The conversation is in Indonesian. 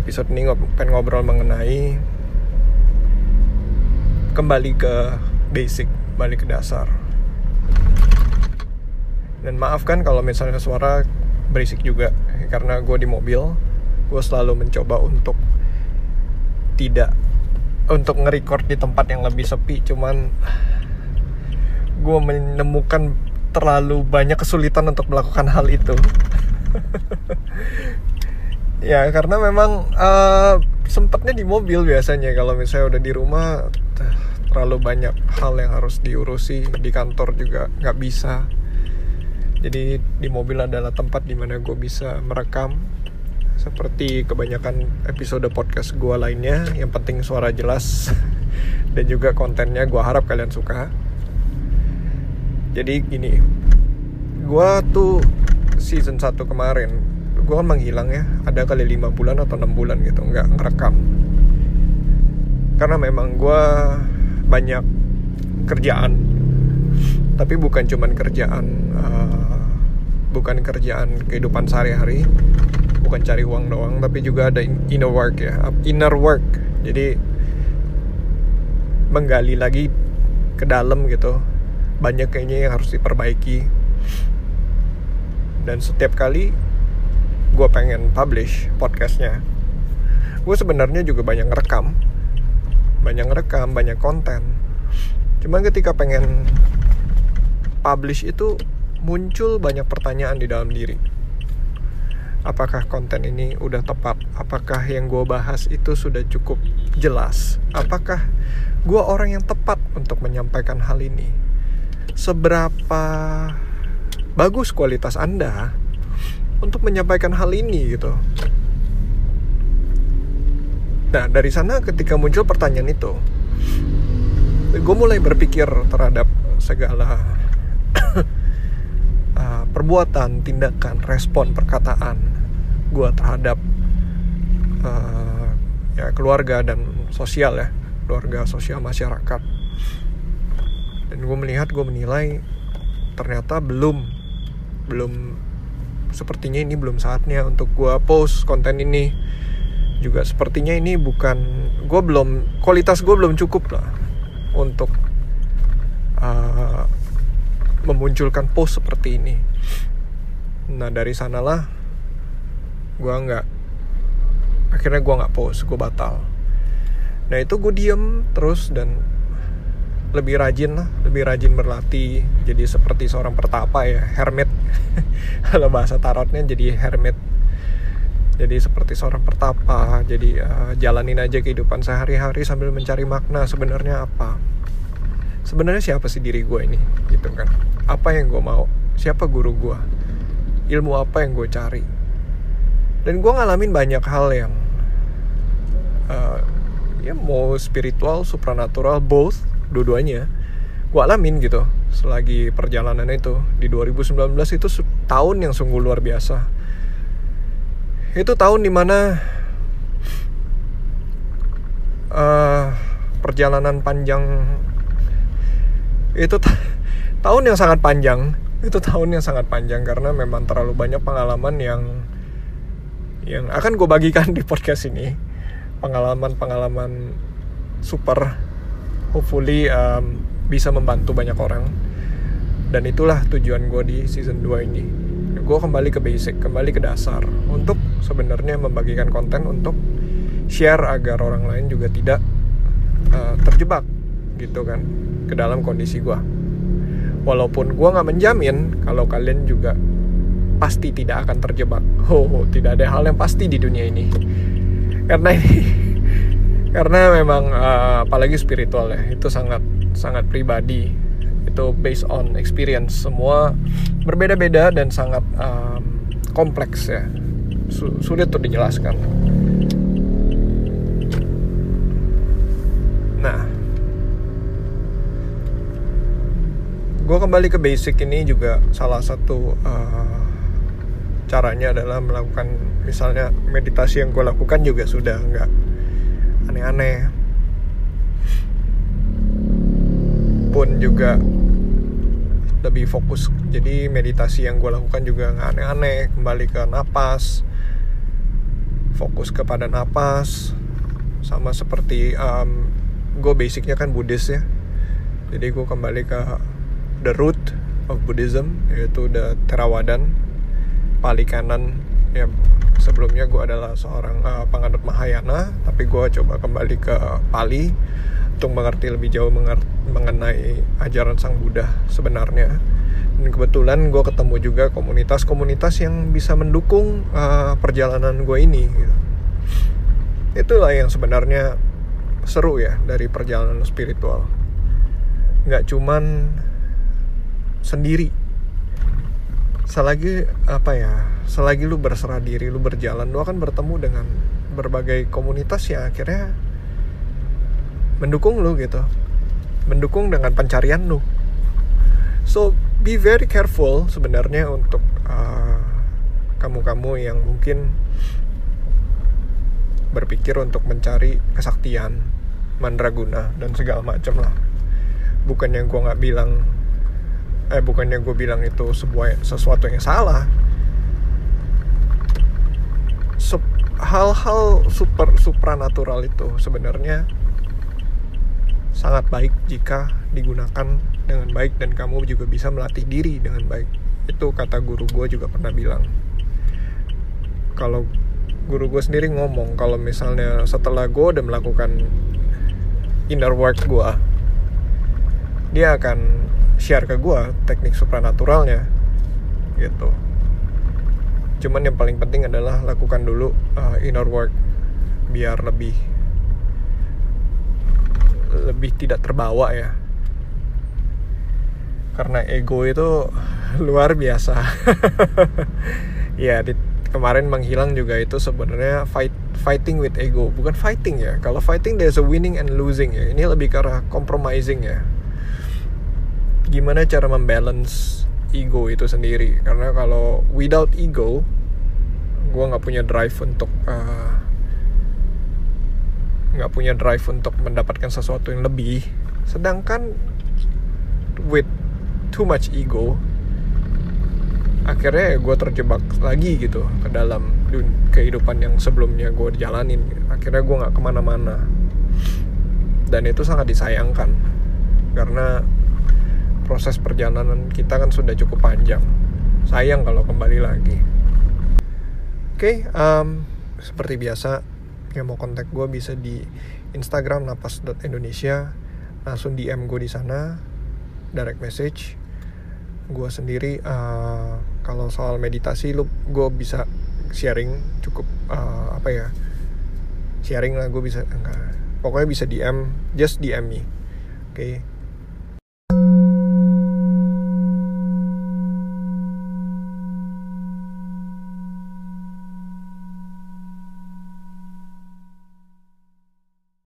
episode ini pengen ngobrol mengenai kembali ke basic, balik ke dasar. Dan maafkan kalau misalnya suara berisik juga karena gue di mobil, gue selalu mencoba untuk tidak untuk nge-record di tempat yang lebih sepi, cuman gue menemukan terlalu banyak kesulitan untuk melakukan hal itu. ya karena memang uh, sempatnya di mobil biasanya. Kalau misalnya udah di rumah terlalu banyak hal yang harus diurusi. Di kantor juga nggak bisa. Jadi di mobil adalah tempat di mana gue bisa merekam. Seperti kebanyakan episode podcast gue lainnya. Yang penting suara jelas. Dan juga kontennya gue harap kalian suka. Jadi gini. Gue tuh season 1 kemarin gue kan menghilang ya. Ada kali lima bulan atau enam bulan gitu nggak ngerekam. Karena memang gue banyak kerjaan. Tapi bukan cuman kerjaan uh, bukan kerjaan kehidupan sehari-hari. Bukan cari uang doang tapi juga ada inner work ya. Inner work. Jadi menggali lagi ke dalam gitu. Banyak kayaknya yang harus diperbaiki. Dan setiap kali gue pengen publish podcastnya. Gue sebenarnya juga banyak ngerekam. Banyak ngerekam banyak konten. Cuman ketika pengen publish itu muncul banyak pertanyaan di dalam diri. Apakah konten ini udah tepat? Apakah yang gue bahas itu sudah cukup jelas? Apakah gue orang yang tepat untuk menyampaikan hal ini? Seberapa bagus kualitas anda untuk menyampaikan hal ini gitu. Nah dari sana ketika muncul pertanyaan itu, gue mulai berpikir terhadap segala uh, perbuatan, tindakan, respon, perkataan gue terhadap uh, ya keluarga dan sosial ya, keluarga sosial masyarakat. Dan gue melihat, gue menilai ternyata belum belum sepertinya ini belum saatnya untuk gue post konten ini. Juga sepertinya ini bukan gue belum kualitas gue belum cukup lah untuk uh, memunculkan post seperti ini. Nah dari sanalah gue nggak akhirnya gue nggak post gue batal. Nah itu gue diem terus dan lebih rajin lah, lebih rajin berlatih. Jadi seperti seorang pertapa ya, hermit. Kalau bahasa tarotnya jadi hermit. Jadi seperti seorang pertapa. Jadi uh, jalanin aja kehidupan sehari-hari sambil mencari makna sebenarnya apa. Sebenarnya siapa sih diri gue ini, gitu kan? Apa yang gue mau? Siapa guru gue? Ilmu apa yang gue cari? Dan gue ngalamin banyak hal yang uh, ya mau spiritual, supranatural, both dua-duanya gue alamin gitu selagi perjalanan itu. Di 2019 itu tahun yang sungguh luar biasa. Itu tahun di mana uh, perjalanan panjang itu tahun yang sangat panjang. Itu tahun yang sangat panjang karena memang terlalu banyak pengalaman yang yang akan gue bagikan di podcast ini. Pengalaman-pengalaman super hopefully um, bisa membantu banyak orang. Dan itulah tujuan gue di season 2 ini. Gue kembali ke basic kembali ke dasar untuk sebenarnya membagikan konten untuk share agar orang lain juga tidak uh, terjebak gitu kan ke dalam kondisi gue walaupun gue nggak menjamin kalau kalian juga pasti tidak akan terjebak. Oh tidak ada hal yang pasti di dunia ini. Karena ini karena memang uh, apalagi spiritual ya itu sangat sangat pribadi. Itu based on experience. Semua berbeda-beda dan sangat um, kompleks ya. Sulit untuk dijelaskan. Nah. Gue kembali ke basic ini juga salah satu uh, caranya adalah melakukan misalnya meditasi yang gue lakukan juga sudah nggak aneh-aneh. Pun juga lebih fokus jadi meditasi yang gue lakukan juga nggak aneh-aneh. Kembali ke napas fokus kepada napas sama seperti um, gue basicnya kan Buddhis ya. Jadi gue kembali ke the root of Buddhism yaitu the Terawadan Pali kanan ya sebelumnya gue adalah seorang uh, penganut Mahayana tapi gue coba kembali ke Pali untuk mengerti lebih jauh mengenai ajaran Sang Buddha sebenarnya. Dan kebetulan gue ketemu juga komunitas-komunitas yang bisa mendukung uh, perjalanan gue ini gitu. itulah yang sebenarnya seru ya dari perjalanan spiritual. Nggak cuman sendiri. Selagi apa ya selagi lu berserah diri lu berjalan lu akan bertemu dengan berbagai komunitas yang akhirnya mendukung lu gitu. Mendukung dengan pencarian lu. So be very careful sebenarnya untuk uh, kamu-kamu uh, yang mungkin berpikir untuk mencari kesaktian mandraguna dan segala macam lah. Bukannya gue nggak bilang eh bukannya gue bilang itu sebuah sesuatu yang salah hal-hal super supranatural itu sebenarnya sangat baik jika digunakan dengan baik dan kamu juga bisa melatih diri dengan baik. Itu kata guru gue juga pernah bilang. Kalau guru gue sendiri ngomong kalau misalnya setelah gue udah melakukan inner work gue dia akan share ke gue teknik supranaturalnya gitu cuman yang paling penting adalah lakukan dulu uh, inner work biar lebih lebih tidak terbawa ya. Karena ego itu luar biasa. Ya di, kemarin menghilang juga itu sebenarnya fight fighting with ego. Bukan fighting ya kalau fighting there's a winning and losing ya. Ini lebih ke arah compromising ya. Gimana cara membalance ego itu sendiri. Karena kalau without ego gue nggak punya drive untuk uh, nggak punya drive untuk mendapatkan sesuatu yang lebih. Sedangkan with too much ego akhirnya gue terjebak lagi gitu ke dalam kehidupan yang sebelumnya gue jalanin. Akhirnya gue nggak ke mana-mana. Dan itu sangat disayangkan. Karena proses perjalanan kita kan sudah cukup panjang. Sayang kalau kembali lagi. Oke okay, um, seperti biasa yang mau kontak gue bisa di Instagram napas.indonesia langsung DM gue di sana direct message. Gue sendiri uh, kalau soal meditasi lu gue bisa sharing cukup uh, apa ya sharing lah gue bisa enggak. Pokoknya bisa DM just DM me. Oke. okay?